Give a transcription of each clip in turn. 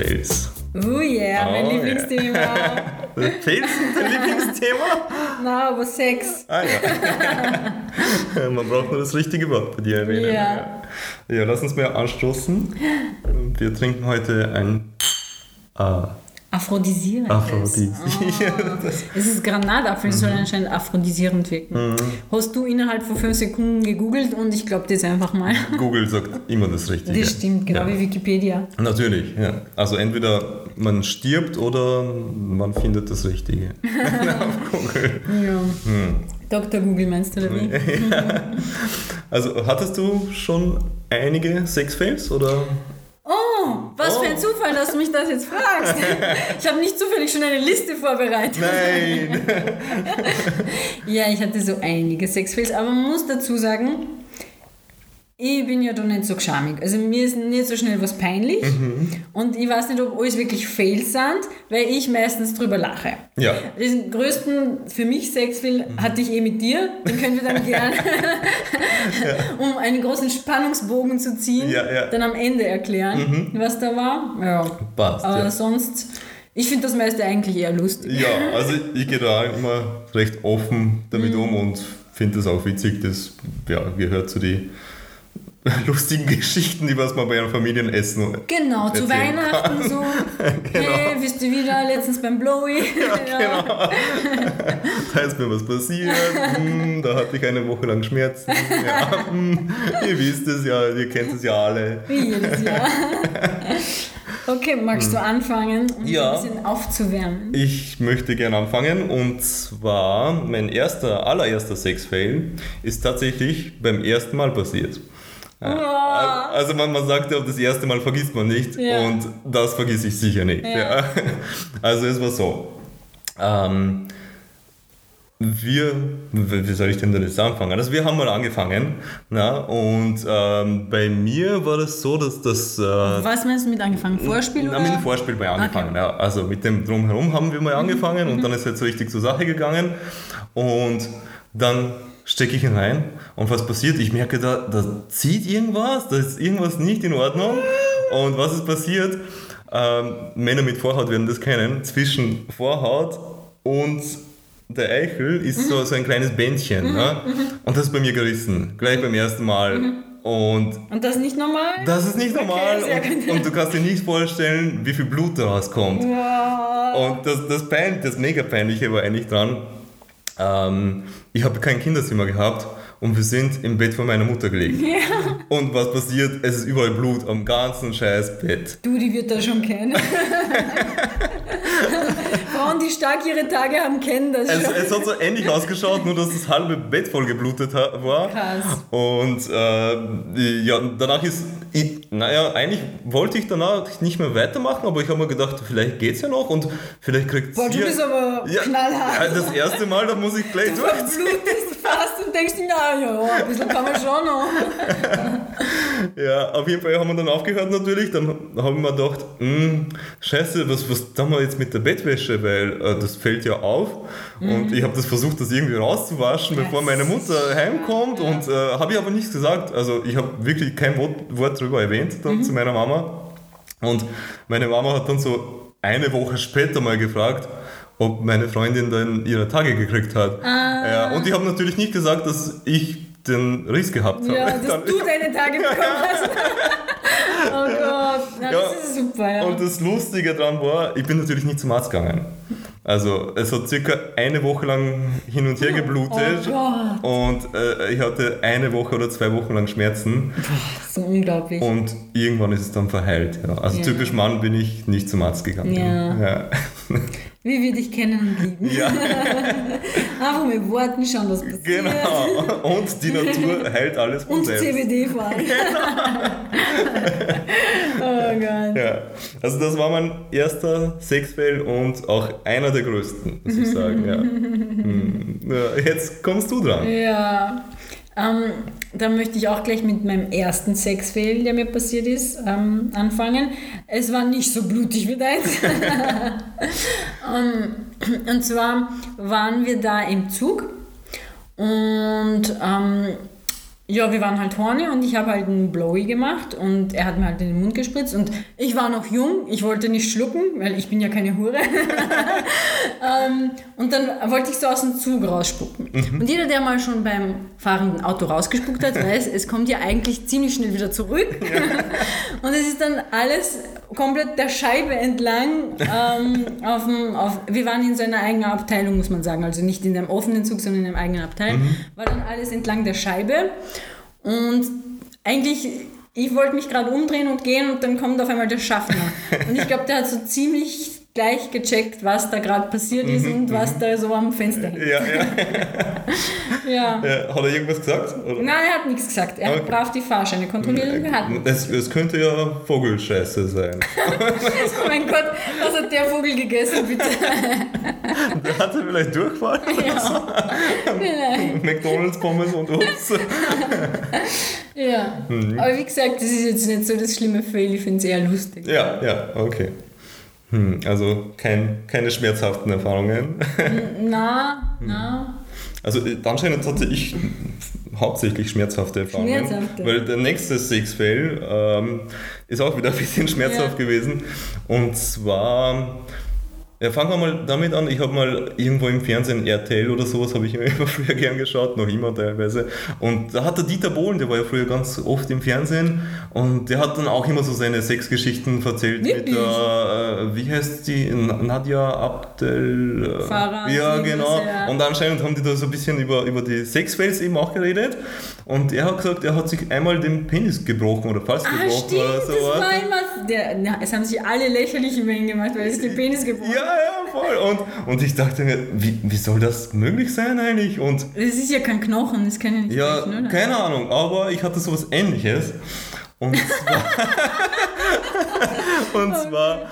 Sexfails. Oh yeah, mein Oh, Lieblingsthema. Fails sind dein Lieblingsthema? Na, aber Sex. Ah ja. Man braucht nur das richtige Wort bei dir erwähnen. Ja. Ja, lass uns mal anstoßen. Wir trinken heute ein äh, Aphrodisierend. Aphrodis. Es ist Granatapfel, soll anscheinend aphrodisierend wirken. Hast du innerhalb von fünf Sekunden gegoogelt und ich glaube das einfach mal. Google sagt immer das Richtige. Das stimmt, genau Ja. wie Wikipedia. Natürlich, ja. Also entweder man stirbt oder man findet das Richtige. Auf Google. Ja. Hm. Dr. Google meinst du, oder wie? Also hattest du schon einige Sexfails oder? Oh, was für Oh. ein Zufall, dass du mich das jetzt fragst. Ich habe nicht zufällig schon eine Liste vorbereitet. Nein! Ja, ich hatte so einige Sexfails, aber man muss dazu sagen, ich bin ja da nicht so geschamig. Also mir ist nicht so schnell was peinlich und ich weiß nicht, ob alles wirklich Fails sind, weil ich meistens drüber lache. Ja. Den größten für mich Sexfail hatte ich eh mit dir. Den können wir dann gerne, um einen großen Spannungsbogen zu ziehen, Ja, ja. dann am Ende erklären, was da war. Ja. Passt, Aber sonst, ich finde das meiste eigentlich eher lustig. Ja, also ich gehe da immer recht offen damit um und finde das auch witzig. Das ja, gehört zu den lustigen Geschichten, die was man bei einem Familienessen Genau, zu Weihnachten so. Hey, bist du wieder letztens beim Blowy? Ja, Genau. Da ist mir was passiert, hm, da hatte ich eine Woche lang Schmerzen. Ja, hm, ihr wisst es ja, ihr kennt es ja alle. Wie jedes Jahr. Okay, magst du anfangen, um Ja. ein bisschen aufzuwärmen? Ich möchte gerne anfangen und zwar mein erster, allererster Sexfail ist tatsächlich beim ersten Mal passiert. Wow. Also man, man sagt ja, das erste Mal vergisst man nicht Ja. und das vergesse ich sicher nicht. Ja. Ja. Also es war so. Ähm, wir, wie soll ich denn da jetzt anfangen? Also wir haben mal angefangen na, und ähm, bei mir war das so, dass das... Äh, Was meinst du mit angefangen? Vorspiel na, oder? mit dem Vorspiel mal angefangen. Ja. Also mit dem Drumherum haben wir mal angefangen und dann ist es jetzt richtig zur Sache gegangen. Und dann stecke ich ihn rein und was passiert? Ich merke, da, da zieht irgendwas, da ist irgendwas nicht in Ordnung. Und was ist passiert? Ähm, Männer mit Vorhaut werden das kennen. Zwischen Vorhaut und der Eichel ist so, so ein kleines Bändchen. Ne? Und das ist bei mir gerissen, gleich beim ersten Mal. Und Und das ist nicht normal? das ist nicht normal sehr und, und du kannst dir nicht vorstellen, wie viel Blut da rauskommt. Wow. Und das, das, Pein, das mega peinliche war eigentlich dran, ähm, ich habe kein Kinderzimmer gehabt und wir sind im Bett von meiner Mutter gelegen. Und was passiert? Es ist überall Blut am ganzen scheiß Bett. Du, die wird das schon kennen. Frauen, die stark ihre Tage haben, kennen das Es, schon. es hat so ähnlich ausgeschaut, nur dass das halbe Bett voll geblutet war. Krass. Und äh, ja, danach ist, ich, naja, eigentlich wollte ich danach nicht mehr weitermachen, aber ich habe mir gedacht, vielleicht geht's ja noch und vielleicht kriegt Boah, du bist aber ja, knallhart. Das erste Mal, da muss ich gleich durch. Blutest fast und denkst dir, na ja, ein bisschen kann man schon noch. Ja, auf jeden Fall haben wir dann aufgehört natürlich. Dann haben wir gedacht, "Hm, scheiße, was, was tun wir jetzt mit der Bettwäsche, weil äh, das fällt ja auf. Und ich habe das versucht, das irgendwie rauszuwaschen, Ja, bevor meine Mutter heimkommt. Und äh, habe ich aber nichts gesagt. Also ich habe wirklich kein Wort, Wort drüber erwähnt dann zu meiner Mama. Und meine Mama hat dann so eine Woche später mal gefragt, ob meine Freundin dann ihre Tage gekriegt hat. Ja, und ich habe natürlich nicht gesagt, dass ich den Riss gehabt habe. Ja, dass Dann- du deine Tage bekommen hast. Oh Gott, na, Ja, das ist super, ja. Und das Lustige daran war, ich bin natürlich nicht zum Arzt gegangen. Also es hat circa eine Woche lang hin und her geblutet Oh und äh, ich hatte eine Woche oder zwei Wochen lang Schmerzen so unglaublich. und irgendwann ist es dann verheilt. Ja. Also Ja. typisch Mann bin ich nicht zum Arzt gegangen. Ja. Ja. Wie wir dich kennen und lieben. ja, Einfach mit Worten schauen, was passiert. genau. Und die Natur heilt alles von Und selbst. CBD vor allem. oh Gott. Ja, also das war mein erster Sexfail und auch einer der größten, muss ich sagen. Ja. Hm. Ja, jetzt kommst du dran. Ja, ähm, da möchte ich auch gleich mit meinem ersten Sexfail, der mir passiert ist, ähm, anfangen. Es war nicht so blutig wie deins. ähm, Und zwar waren wir da im Zug und ähm, ja, wir waren halt horny und ich habe halt einen Blowy gemacht und er hat mir halt in den Mund gespritzt und ich war noch jung, ich wollte nicht schlucken, weil ich bin ja keine Hure. ähm, und dann wollte ich so aus dem Zug rausspucken. Mhm. Und jeder, der mal schon beim fahrenden Auto rausgespuckt hat, weiß, es kommt ja eigentlich ziemlich schnell wieder zurück. Und es ist dann alles komplett der Scheibe entlang. Ähm, auf dem, auf, wir waren in so einer eigenen Abteilung, muss man sagen. Also nicht in einem offenen Zug, sondern in einem eigenen Abteil. Mhm. War dann alles entlang der Scheibe. Und eigentlich, ich wollte mich gerade umdrehen und gehen und dann kommt auf einmal der Schaffner. Und ich glaube, der hat so ziemlich gleich gecheckt, was da gerade passiert ist mhm, und was mhm. da so am Fenster hängt. Ja, ja. ja. ja. Hat er irgendwas gesagt? Oder? Nein, er hat nichts gesagt. Er okay. hat brav die Fahrscheine kontrolliert und wir hatten. Es, es könnte ja Vogelscheiße sein. oh mein Gott, was hat der Vogel gegessen, bitte? der hatte vielleicht Durchfall ja. so. McDonalds, Pommes und Obst. ja, mhm. aber wie gesagt, das ist jetzt nicht so das schlimme Fail, ich finde es eher lustig. Ja, ja, okay. Hm, also kein, keine schmerzhaften Erfahrungen. Na, na. Also äh, anscheinend hatte ich hauptsächlich schmerzhafte Erfahrungen. Schmerzhafte. Weil der nächste Six-Fail ähm, ist auch wieder ein bisschen schmerzhaft ja. gewesen. Und zwar ja, fangen wir mal damit an. Ich habe mal irgendwo im Fernsehen RTL oder sowas, habe ich immer früher gern geschaut, noch immer teilweise. Und da hat der Dieter Bohlen, der war ja früher ganz oft im Fernsehen und der hat dann auch immer so seine Sexgeschichten erzählt Wirklich? mit der, äh, wie heißt die, Nadja Abdel. Äh, Farah, ja, genau. Ja. Und anscheinend haben die da so ein bisschen über, über die Sexfails eben auch geredet. Und er hat gesagt, er hat sich einmal den Penis gebrochen oder fast ah, gebrochen stimmt, oder sowas. Das war immer, der, na, es haben sich alle lächerlich über ihn gemacht, weil er sich den Penis gebrochen hat. Ja, ja, voll. Und, und ich dachte mir, wie, wie soll das möglich sein eigentlich? Und das ist ja kein Knochen, das kann ja nicht Ja, sprechen, keine Ahnung, aber ich hatte sowas ähnliches. Und zwar, und zwar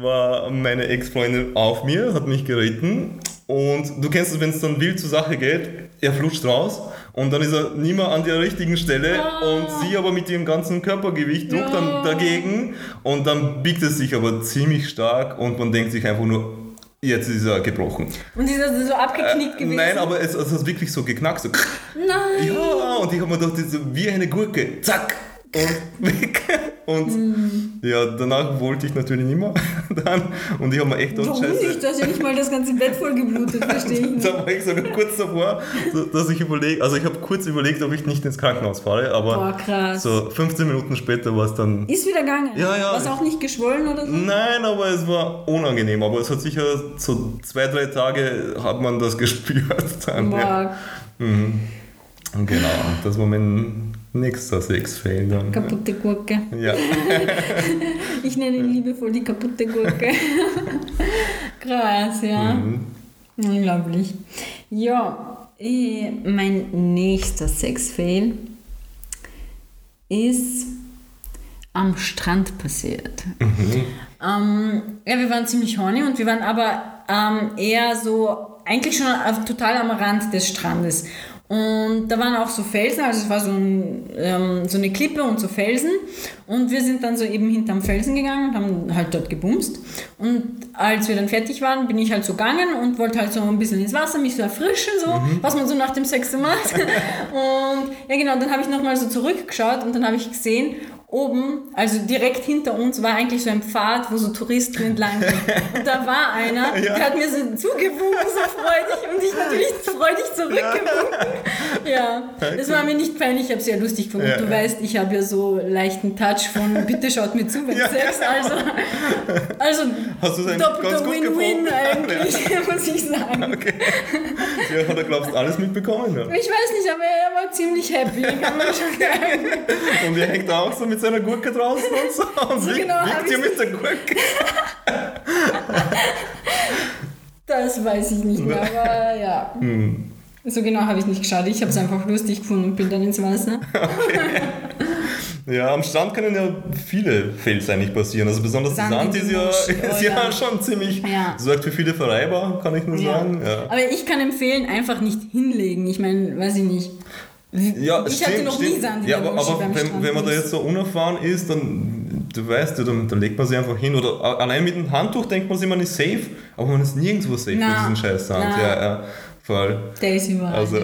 war meine Ex-Freundin auf mir, hat mich geritten. Und du kennst es, wenn es dann wild zur Sache geht, er flutscht raus und dann ist er nicht mehr an der richtigen Stelle ah. und sie aber mit ihrem ganzen Körpergewicht drückt ja. dann dagegen und dann biegt es sich aber ziemlich stark und man denkt sich einfach nur, Jetzt ist er gebrochen. Und ist er so abgeknickt äh, gewesen? Nein, aber es, es hat wirklich so geknackt. So. Nein! Ja, und ich habe mir gedacht, wie eine Gurke. Zack! Und weg. Und mm. ja, danach wollte ich natürlich nicht mehr. Dann, und ich habe mir echt gedacht, Warum Scheiße. nicht? Du hast ja nicht mal das ganze Bett voll geblutet, verstehe ich nicht. da war ich sogar kurz davor, dass ich überlege, also ich habe kurz überlegt, ob ich nicht ins Krankenhaus fahre, aber Boah, so 15 Minuten später war es dann... Ist wieder gegangen? Ja, ja. War es auch nicht geschwollen oder so? Nein, aber es war unangenehm. Aber es hat sicher so zwei, drei Tage hat man das gespürt. Dann, Boah. Ja. Mhm. Genau, das war mein Nächster Sexfail dann. Kaputte Gurke. Ja. ich nenne ihn liebevoll die kaputte Gurke. Krass, ja. Mhm. Unglaublich. Ja, eh, mein nächster Sexfail ist am Strand passiert. Mhm. Ähm, ja, wir waren ziemlich horny und wir waren aber ähm, eher so, eigentlich schon total am Rand des Strandes. Und da waren auch so Felsen, also es war so, ein, ähm, so eine Klippe und so Felsen. Und wir sind dann so eben hinterm Felsen gegangen und haben halt dort gebumst. Und als wir dann fertig waren, bin ich halt so gegangen und wollte halt so ein bisschen ins Wasser, mich so erfrischen, so, mhm. was man so nach dem Sex macht. und ja genau, dann habe ich nochmal so zurückgeschaut und dann habe ich gesehen, oben, also direkt hinter uns, war eigentlich so ein Pfad, wo so Touristen entlang gehen. Und da war einer, ja. der hat mir so zugewunken, so freudig, und ich natürlich freudig zurückgewunken. Ja, das war mir nicht peinlich, ich habe es sehr lustig gefunden. Ja. Du weißt, ich habe ja so leichten Touch von bitte schaut mir zu, wenn ja. Sex, also, also Hast du doppelter Win-Win eigentlich, muss ich sagen. Okay. Ja, hat er, glaubst du, alles mitbekommen? Ja. Ich weiß nicht, aber er war ziemlich happy, kann man schon sagen. Und er hängt auch so mit seiner Gurke draußen und so. Und so genau wiegt ihr mit der Gurke. das weiß ich nicht mehr, aber ja. Hm. So genau habe ich nicht geschaut. Ich habe es einfach lustig gefunden und bin dann ins Wasser. Okay. Ja, am Strand können ja viele Fails eigentlich passieren. Also besonders Sand, Sand ist, ja, ist oh, ja, ja, schon ziemlich, ja. sorgt für viele Verreiber, kann ich nur sagen. Ja. Aber ich kann empfehlen, einfach nicht hinlegen. Ich meine, weiß ich nicht. Ja, ich stimmt, hatte noch stimmt. nie Sand Ja, aber, aber wenn, wenn man da jetzt so unerfahren ist, dann du weißt, da, da legt man sich einfach hin. Oder allein mit dem Handtuch denkt man sich, man ist safe, aber man ist nirgendwo safe mit diesem scheiß Sand. na. Ja, ja, voll. Der ist überall. Also,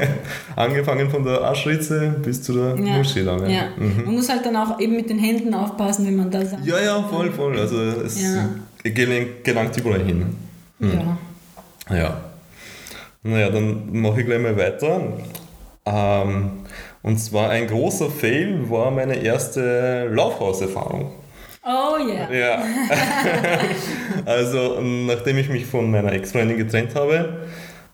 angefangen von der Aschritze bis zu der Ja. Moschee dann. Ja. Man muss halt dann auch eben mit den Händen aufpassen, wenn man da sagt. Ja, ja, voll, voll. Also es Ja. gelangt, überall hin. Ja. Ja. Naja, dann mache ich gleich mal weiter. Ähm, und zwar ein großer Fail war meine erste Laufhauserfahrung. Oh yeah. Ja. also, nachdem ich mich von meiner Ex-Freundin getrennt habe,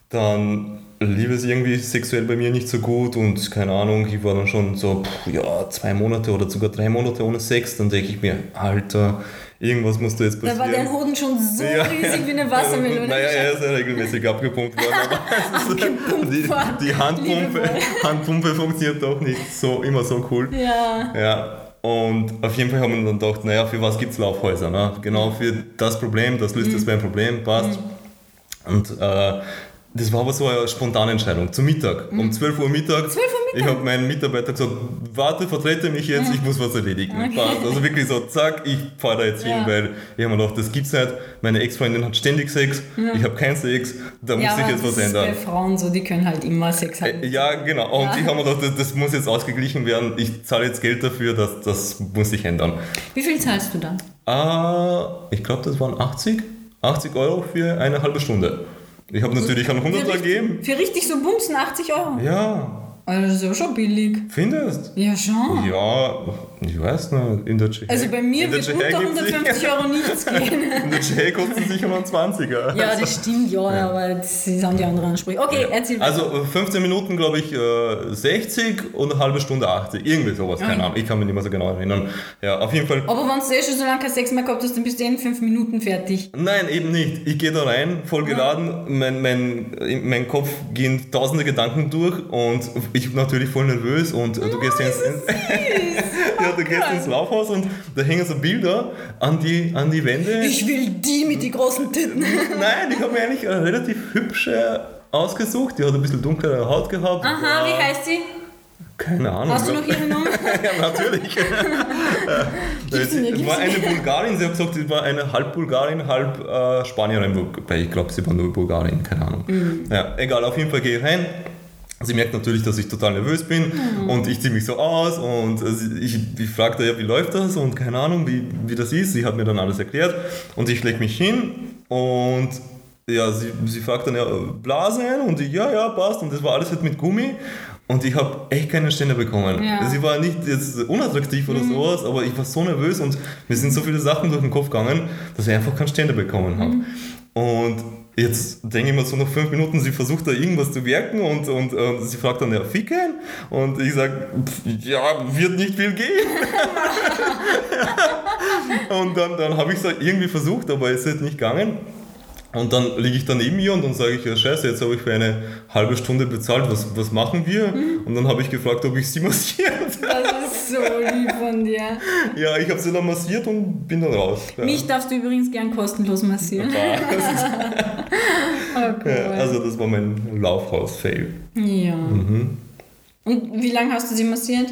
dann lief es irgendwie sexuell bei mir nicht so gut und keine Ahnung, ich war dann schon so, pff, ja, zwei Monate oder sogar drei Monate ohne Sex. Dann denke ich mir, Alter, irgendwas muss da jetzt Da passieren. war dein Hoden schon so Ja. riesig wie eine Wassermelone. Naja, er ist ja regelmäßig abgepumpt worden. die, die Handpumpe. Handpumpe funktioniert doch nicht so immer so cool. Ja. Ja, und auf jeden Fall haben wir dann gedacht, naja, für was gibt es Laufhäuser? Ne? Genau für das Problem, das löst jetzt mein Problem, passt. Und äh, das war aber so eine spontane Entscheidung. Zu Mittag, um 12 Uhr Mittag. 12 Uhr Mittag? Ich habe meinen Mitarbeiter gesagt, warte, vertrete mich jetzt, ich muss was erledigen. Passt. Also wirklich so, zack, ich fahre da jetzt hin, Ja. weil ich habe mir gedacht, das gibt's nicht. Meine Ex-Freundin hat ständig Sex, ich habe keinen Sex, da muss ja, sich aber jetzt was ändern. bei Frauen so, die können halt immer Sex haben. Äh, Ja, genau. Und Ja. ich habe mir gedacht, das, das muss jetzt ausgeglichen werden. Ich zahle jetzt Geld dafür, das, das muss sich ändern. Wie viel zahlst du dann? Ah, ich glaube, das waren 80, 80 Euro für eine halbe Stunde. Ich habe natürlich einen 100 Für gegeben. richtig, für richtig so Bumsen 80 Euro. Ja, Also das ist aber schon billig. findest? Ja, schon. Ja, ich weiß nicht, in der Tschechei. Also bei mir wird unter Tschechei gibt's 150 Euro nichts gehen. In der Tschechei kostet es sicher mal 20er. Ja, das stimmt, ja, aber das sind die anderen Ansprüche. Okay, erzähl weiter. Also äh, 15 Minuten, glaube ich, äh, 60 und eine halbe Stunde 80. Irgendwie sowas, keine. Ahnung. Ich kann mich nicht mehr so genau erinnern. Ja, auf jeden Fall. Aber wenn du eh schon so lange keinen Sex mehr gehabt hast, dann bist du eh in 5 Minuten fertig. Nein, eben nicht. Ich gehe da rein, voll geladen, mein, mein, in mein Kopf gehen tausende Gedanken durch und ich bin natürlich voll nervös und äh, du gehst ins, ja, du gehst ins Laufhaus und da hängen so Bilder an die, an die Wände. Ich will die mit den großen Titten. Nein, ich habe mir eigentlich eine relativ hübsche ausgesucht. Die hat ein bisschen dunklere Haut gehabt. Aha, wie heißt sie? Keine Ahnung. Hast du noch ihre Nummer? ja, natürlich. Sie gib's war eine Bulgarin, sie hat gesagt, sie war eine halb Bulgarin, halb äh, Spanierin. Ich glaube, sie war nur Bulgarin, keine Ahnung. Mhm. Ja, egal, auf jeden Fall gehe ich rein. Sie merkt natürlich, dass ich total nervös bin Mhm. und ich ziehe mich so aus und äh, ich, ich fragte ja, wie läuft das und keine Ahnung, wie, wie das ist. Sie hat mir dann alles erklärt und ich lege mich hin und ja, sie, sie fragt dann ja, Blasen und ich, ja, ja, passt und das war alles halt mit Gummi und ich habe echt keine Ständer bekommen. Ja. Sie war nicht jetzt unattraktiv oder Mhm. sowas, aber ich war so nervös und mir sind so viele Sachen durch den Kopf gegangen, dass ich einfach keinen Ständer bekommen habe. Mhm. Und jetzt denke ich mir so nach fünf Minuten, sie versucht da irgendwas zu wirken und, und, und sie fragt dann, ja, ficken? Und ich sage, ja, wird nicht viel gehen. und dann, dann habe ich es irgendwie versucht, aber es ist nicht gegangen. Und dann liege ich da neben ihr und dann sage ich, ja scheiße, jetzt habe ich für eine halbe Stunde bezahlt, was, was machen wir? Mhm. Und dann habe ich gefragt, ob ich sie massiert. Das ist so lieb von dir. Ja, ich habe sie dann massiert und bin dann raus. Ja. Mich darfst du übrigens gern kostenlos massieren. Oh, cool. Ja, also das war mein Laufhaus-Fail. Ja. Mhm. Und wie lange hast du sie massiert?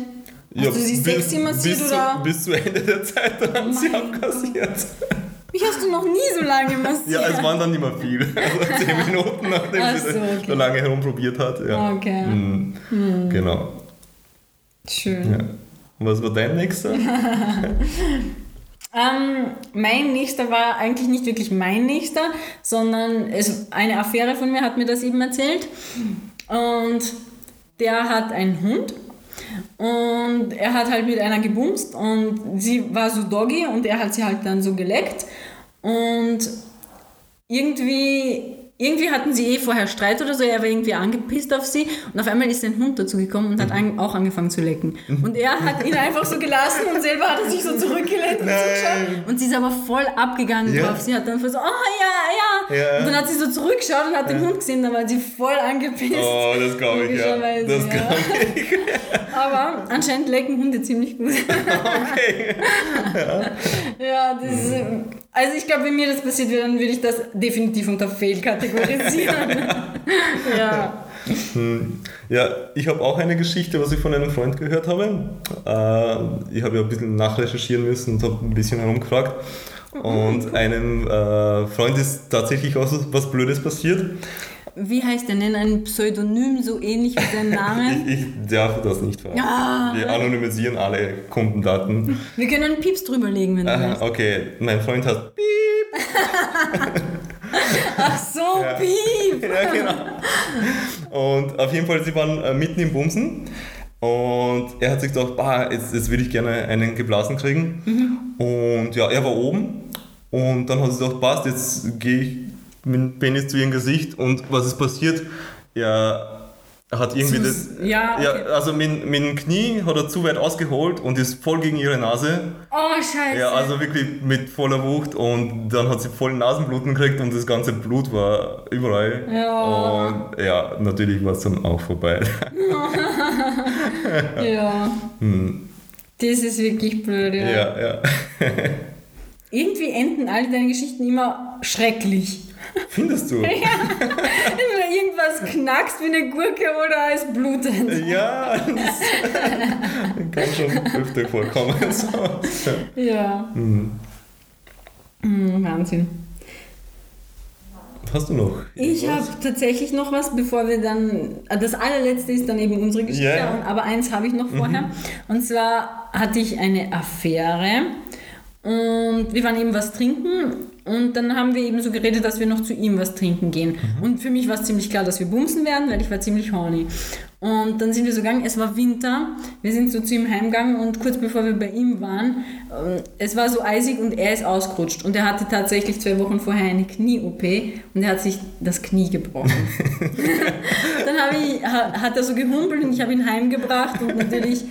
Hast du sie sexy massiert bis, oder? Zu, bis zu Ende der Zeit, dann haben sie Mein abkassiert. Mich hast du noch nie so lange massiert. Ja, es waren dann nicht mehr viel. Also zehn Minuten, nachdem Ach sie so, okay. so lange herumprobiert hat. Ja. Okay. Mhm. Genau. Schön. Ja. Was war dein nächster? Ähm, mein nächster war eigentlich nicht wirklich mein nächster, sondern es, eine Affäre von mir hat mir das eben erzählt. Und der hat einen Hund und er hat halt mit einer gebumst und sie war so doggy und er hat sie halt dann so geleckt und irgendwie, irgendwie hatten sie eh vorher Streit oder so, er war irgendwie angepisst auf sie und auf einmal ist ein Hund dazu gekommen und hat an, auch angefangen zu lecken. Und er hat ihn einfach so gelassen und selber hat er sich so zurückgelehnt und zugeschaut. Und sie ist aber voll abgegangen Ja. drauf. Sie hat dann so, oh ja, ja. Ja. Und dann hat sie so zurückgeschaut und hat den Hund gesehen, dann war sie voll angepisst. Oh, das glaube ich, ja. Das ja. glaube ich. Aber anscheinend lecken Hunde ziemlich gut. Okay. Ja, das ist, also ich glaube, wenn mir das passiert wäre, dann würde ich das definitiv unter Fail kategorisieren. ja. Hm, Ja, ich habe auch eine Geschichte, was ich von einem Freund gehört habe. Äh, ich habe ja ein bisschen nachrecherchieren müssen und habe ein bisschen herumgefragt. Und einem äh, Freund ist tatsächlich auch so was Blödes passiert. Wie heißt der? Nenn ein Pseudonym so ähnlich wie sein Name. Ich, ich darf das nicht verraten. Ah. Wir anonymisieren alle Kundendaten. Wir können einen Pieps drüberlegen, wenn du willst. okay, mein Freund hat Piep. Ach so, Ja. Piep! Ja, genau. Und auf jeden Fall, sie waren äh, mitten im Bumsen. Und er hat sich gedacht, bah, jetzt, jetzt würde ich gerne einen geblasen kriegen. Und ja, er war oben. Und dann hat sie gedacht, passt, jetzt gehe ich mit dem Penis zu ihrem Gesicht. Und was ist passiert? Er hat irgendwie das. Ja, okay. ja, also mit, mit dem Knie hat er zu weit ausgeholt und ist voll gegen ihre Nase. Oh, scheiße. Ja, also wirklich mit voller Wucht und dann hat sie voll Nasenbluten gekriegt und das ganze Blut war überall. Ja. Und ja, natürlich war es dann auch vorbei. ja. Das ist wirklich blöd, ja. Hm. ja, ja. Irgendwie enden alle deine Geschichten immer schrecklich. Findest du? Entweder irgendwas knackst wie eine Gurke oder es blutet. Ja, das kann schon öfter vorkommen. So. Ja. Hm. Hm, Wahnsinn. Hast du noch? Ich habe irgendwas? tatsächlich noch was, bevor wir dann. äh, Das allerletzte ist dann eben unsere Geschichte, und- aber eins habe ich noch vorher. Und zwar hatte ich eine Affäre und wir waren eben was trinken und dann haben wir eben so geredet, dass wir noch zu ihm was trinken gehen. Und für mich war es ziemlich klar, dass wir bumsen werden, weil ich war ziemlich horny. Und dann sind wir so gegangen, es war Winter, wir sind so zu ihm heimgegangen und kurz bevor wir bei ihm waren, ähm, es war so eisig und er ist ausgerutscht. Und er hatte tatsächlich zwei Wochen vorher eine Knie-OP und er hat sich das Knie gebrochen. dann ich, ha- hat er so gehumpelt und ich habe ihn heimgebracht und natürlich,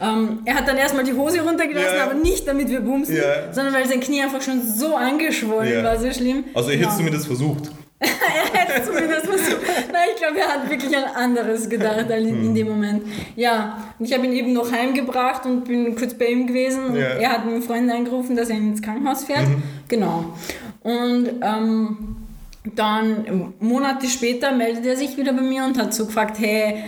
ähm, er hat dann erstmal die Hose runtergelassen, Ja. aber nicht damit wir bumsen, Ja. sondern weil sein Knie einfach schon so angeschwollen Ja. war, so schlimm. Also, ich hätte es zumindest versucht. Er hätte zumindest versucht. Nein, ich glaube, er hat wirklich an anderes gedacht in, in dem Moment. Ja, und ich habe ihn eben noch heimgebracht und bin kurz bei ihm gewesen. Und Ja. er hat einen Freund angerufen, dass er ihn ins Krankenhaus fährt. Genau. Und ähm, dann Monate später meldet er sich wieder bei mir und hat so gefragt, hey,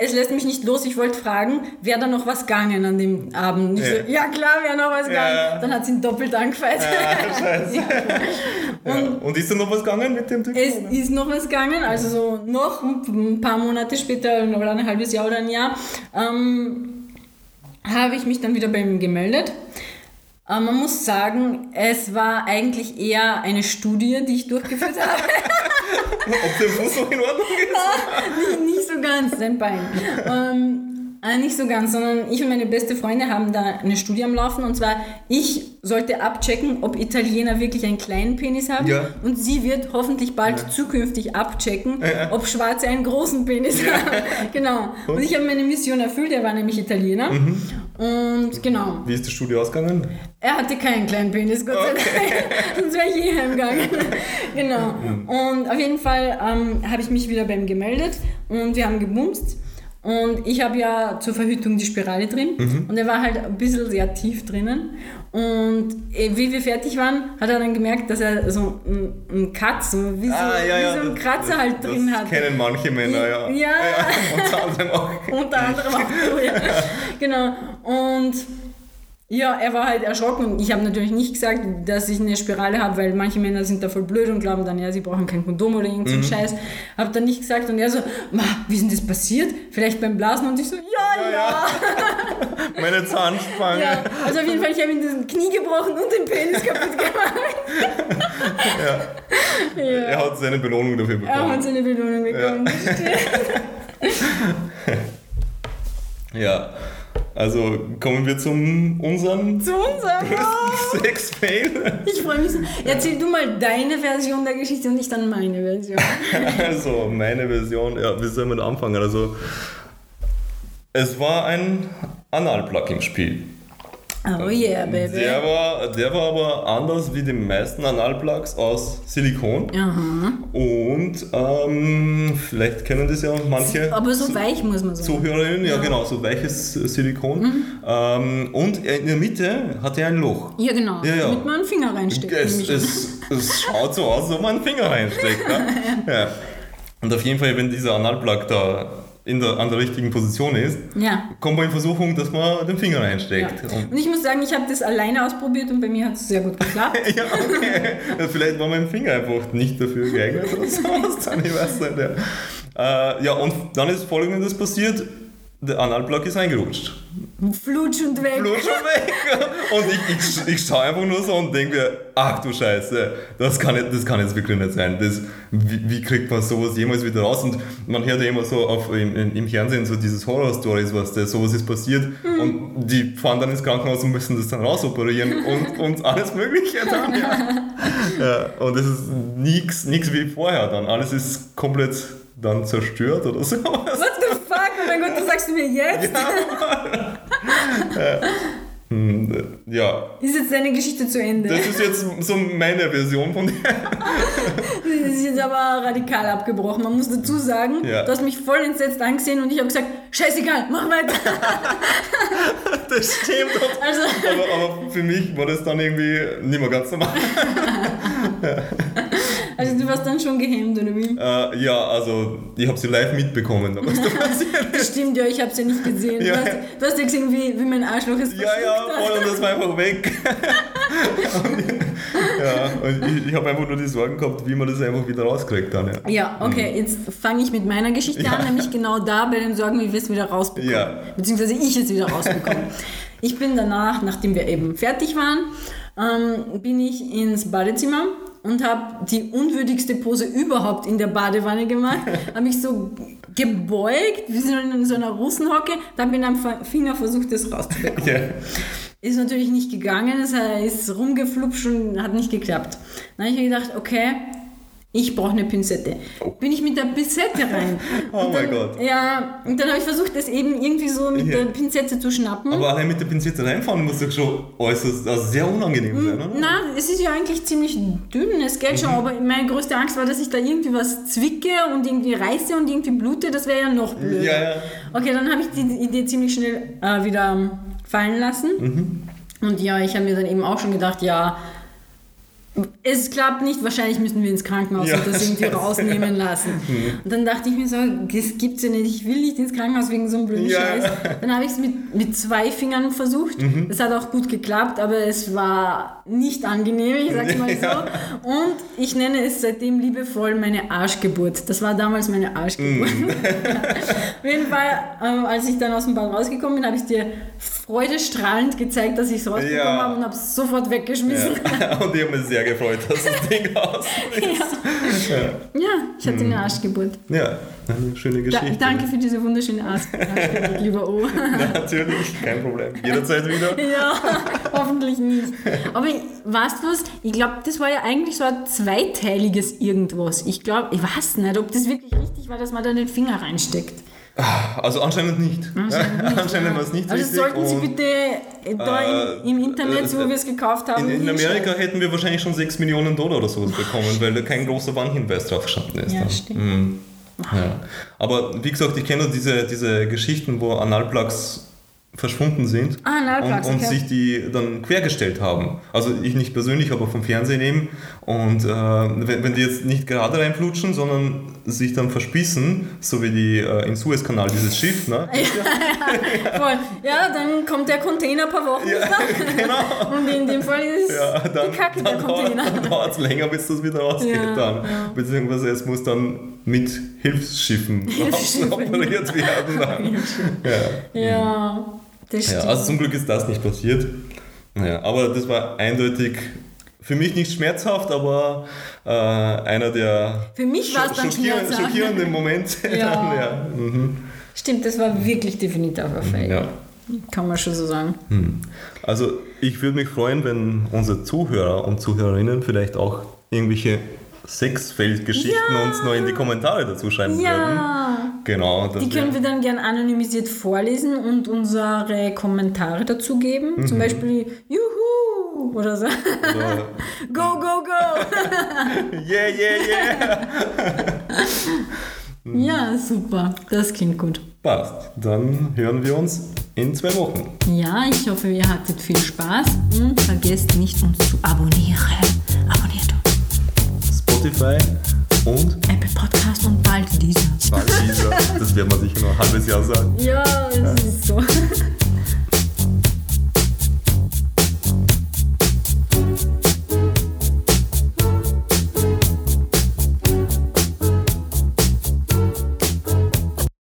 es lässt mich nicht los, ich wollte fragen, wäre da noch was gegangen an dem Abend? Und Ja. so, ja klar, wäre noch was Ja. gegangen. Dann hat sie ihn doppelt angefeiert. Ah, scheiße. Ja. Und ist da noch was gegangen mit dem Typen? Es oder? ist noch was gegangen, also so noch ein paar Monate später oder ein halbes Jahr oder ein Jahr, ähm, habe ich mich dann wieder bei ihm gemeldet. Äh, man muss sagen, es war eigentlich eher eine Studie, die ich durchgeführt habe. Ob der Fuß noch in Ordnung ist? nicht, nicht so ganz, sein Bein. Ähm, äh, nicht so ganz, sondern ich und meine beste Freundin haben da eine Studie am Laufen und zwar ich sollte abchecken, ob Italiener wirklich einen kleinen Penis haben Ja. und sie wird hoffentlich bald zukünftig abchecken, Ja. ob Schwarze einen großen Penis haben. genau. Und ich habe meine Mission erfüllt, er war nämlich Italiener Mhm. Und genau. Wie ist die Studie ausgegangen? Er hatte keinen kleinen Penis, Gott sei Dank. Sonst wäre ich eh heimgegangen. genau. Und auf jeden Fall ähm, habe ich mich wieder bei ihm gemeldet und wir haben gebumst. Und ich habe ja zur Verhütung die Spirale drin und er war halt ein bisschen sehr tief drinnen. Und äh, wie wir fertig waren, hat er dann gemerkt, dass er so einen Cut, so wie so, wie so einen Kratzer das, halt das drin hat. kennen manche Männer, ja. Ja. Unter anderem auch. Unter anderem auch ja. Genau. Und ja, er war halt erschrocken. Ich habe natürlich nicht gesagt, dass ich eine Spirale habe, weil manche Männer sind da voll blöd und glauben dann, ja, sie brauchen kein Kondom oder irgendeinen so Scheiß. Habe dann nicht gesagt und er so, Ma, wie ist denn das passiert? Vielleicht beim Blasen und ich so, ja, ja. Ja, Meine Zahnspange. Ja, also auf jeden Fall, ich habe ihm das Knie gebrochen und den Penis kaputt gemacht. Ja. Er hat seine Belohnung dafür Er hat bekommen. seine Belohnung bekommen. Ja. Also kommen wir zum unseren Zu unserem größten Sex-Fail. Ich freue mich so. Erzähl du mal deine Version der Geschichte und ich dann meine Version. Also, meine Version, ja, wie soll man anfangen? Also, es war ein Analplug-Spiel. Oh yeah, baby. Der war, der war aber anders wie die meisten Analplugs aus Silikon. Aha. Und ähm, vielleicht kennen das ja manche Aber so weich muss man sagen. Zuhörerinnen. Ja, genau, so weiches Silikon. Mhm. Ähm, und in der Mitte hat er ein Loch. Ja, genau. Ja, ja. Damit man einen Finger reinsteckt. Es, es, es schaut so aus, als ob man einen Finger reinsteckt. Ne? ja. Und auf jeden Fall, wenn dieser Analplug da in der, an der richtigen Position ist, Ja. kommt man in Versuchung, dass man den Finger reinsteckt. Ja. Und Und ich muss sagen, ich habe das alleine ausprobiert und bei mir hat es sehr gut geklappt. ja, okay. Ja, Vielleicht war mein Finger einfach nicht dafür geeignet oder sowas. Dann, ich weiß nicht. Ja. Äh, ja, und dann ist folgendes passiert: Der Analplug ist eingerutscht. Flutsch und weg. Blut schon weg. Und ich, ich, ich schaue einfach nur so und denke mir: Ach du Scheiße, das kann, das kann jetzt wirklich nicht sein. Das, wie, wie kriegt man sowas jemals wieder raus? Und man hört ja immer so auf, im, im- Fernsehen so dieses Horror-Stories, was da sowas ist passiert. Und die fahren dann ins Krankenhaus und müssen das dann rausoperieren und, und alles Mögliche dann. Ja. Ja, und es ist nichts wie vorher dann. Alles ist komplett dann zerstört oder sowas. Oh mein Gott, das sagst du mir jetzt? Hm, Ja, Ist jetzt deine Geschichte zu Ende? das ist jetzt so meine Version von dem. Das ist jetzt aber radikal abgebrochen. Man muss dazu sagen, Ja. du hast mich voll entsetzt angesehen und ich habe gesagt, scheißegal, mach weiter. Das stimmt. Also, Aber, aber für mich war das dann irgendwie nicht mehr ganz normal. also du warst dann schon gehemmt, oder wie? Äh, ja, also ich habe sie live mitbekommen, was da ist. Stimmt, ja, ich habe es ja nicht gesehen. Ja. Du, hast, du hast ja gesehen, wie, wie mein Arschloch es Ja, ja, voll, und das war einfach weg. ja, und ich, ich habe einfach nur die Sorgen gehabt, wie man das einfach wieder rauskriegt dann. Ja. Ja, okay, jetzt fange ich mit meiner Geschichte Ja. an, nämlich genau da bei den Sorgen, wie wir es wieder rausbekommen. Ja. Beziehungsweise ich es wieder rausbekomme. ich bin danach, nachdem wir eben fertig waren, ähm, bin ich ins Badezimmer und habe die unwürdigste Pose überhaupt in der Badewanne gemacht. habe mich so gebeugt, wie so in so einer Russenhocke, da habe ich einem Finger versucht, das rauszubekommen. Ja. Ist natürlich nicht gegangen, es ist rumgeflupscht und hat nicht geklappt. Dann habe ich mir gedacht, okay, ich brauche eine Pinzette. Bin ich mit der Pinzette rein. Oh Und mein dann, Gott. Ja, und dann habe ich versucht, das eben irgendwie so mit Ja. der Pinzette zu schnappen. Aber allein mit der Pinzette reinfahren muss doch schon äußerst, also sehr unangenehm sein, oder? Na, es ist ja eigentlich ziemlich dünn, es geht Mhm. schon, aber meine größte Angst war, dass ich da irgendwie was zwicke und irgendwie reiße und irgendwie blute, das wäre ja noch blöder. Ja, ja. Okay, dann habe ich die Idee ziemlich schnell äh, wieder fallen lassen. Mhm. Und ja, ich habe mir dann eben auch schon gedacht, ja, es klappt nicht, wahrscheinlich müssen wir ins Krankenhaus Ja, und das irgendwie scheiße. rausnehmen lassen. Und dann dachte ich mir so, das gibt's ja nicht, ich will nicht ins Krankenhaus wegen so einem blöden Ja. Scheiß. Dann habe ich es mit, mit zwei Fingern versucht. Mhm. Das hat auch gut geklappt, aber es war nicht angenehm, ich sag's mal Ja. so. Und ich nenne es seitdem liebevoll meine Arschgeburt. Das war damals meine Arschgeburt. Mhm. Auf jeden Fall, ähm, als ich dann aus dem Bad rausgekommen bin, habe ich dir freudestrahlend gezeigt, dass ich es rausbekommen Ja. habe und habe es sofort weggeschmissen. Ja. Und ich habe mich sehr gefreut, dass das Ding aus ist. Ja. Ja, ich hatte eine Arschgeburt. ja, eine schöne Da, Geschichte. danke für diese wunderschöne Arsch Arschgeburt, lieber O. Natürlich, kein Problem. Jederzeit wieder. ja, hoffentlich nicht. Aber ich- weißt du was? Ich glaube, das war ja eigentlich so ein zweiteiliges Irgendwas. Ich glaube, ich weiß nicht, ob das wirklich richtig war, dass man da den Finger reinsteckt. Also anscheinend nicht. Anscheinend nicht, anscheinend ja. war es nicht Also richtig. sollten Sie bitte äh, da Äh, im, Internet, äh, wo wir es gekauft haben, in, in Amerika hätten wir wahrscheinlich schon 6 Millionen Dollar oder sowas bekommen, weil da kein großer Warnhinweis drauf gestanden ist. Ja, dann. stimmt. Mhm. Ja. Aber wie gesagt, ich kenne diese, diese Geschichten, wo Analplugs verschwunden sind Ah, und, und okay. sich die dann quergestellt haben. Also ich nicht persönlich, aber vom Fernsehen eben. Und äh, wenn, wenn die jetzt nicht gerade reinflutschen, sondern sich dann verspießen, so wie die äh, im Suezkanal, dieses Schiff, ne? Voll. Ja, dann kommt der Container ein paar Wochen Ja, genau. Und in dem Fall ist Ja, dann, die Kacke der dann Container. dauert es länger, bis das wieder rausgeht Ja, dann. ja. Beziehungsweise es muss dann mit Hilfsschiffen Hilfsschiffen. operiert werden. Dann. Ja. Ja, das Ja, stimmt. also zum Glück ist das nicht passiert. Ja, aber das war eindeutig für mich nicht schmerzhaft, aber äh, einer der Für mich war es dann schockier- schmerzhaft. schockierenden Momente. Ja. Dann, ja. Mhm. Stimmt, das war wirklich definitiv ein Fail. ja. Kann man schon so sagen. Hm. Also ich würde mich freuen, wenn unsere Zuhörer und Zuhörerinnen vielleicht auch irgendwelche Sexfeldgeschichten Ja. uns noch in die Kommentare dazu schreiben würden. Ja, Genau. das die können wir dann gern anonymisiert vorlesen und unsere Kommentare dazu geben. Mhm. Zum Beispiel Juhu oder so. oder, Go, go, go! yeah, yeah, yeah. Ja, super. Das klingt gut. Passt. Dann hören wir uns in zwei Wochen. Ja, ich hoffe, ihr hattet viel Spaß und vergesst nicht, uns zu abonnieren. Abonniert uns. Spotify und Apple Podcast und bald ein halbes Jahr sagen. Ja, das ist so.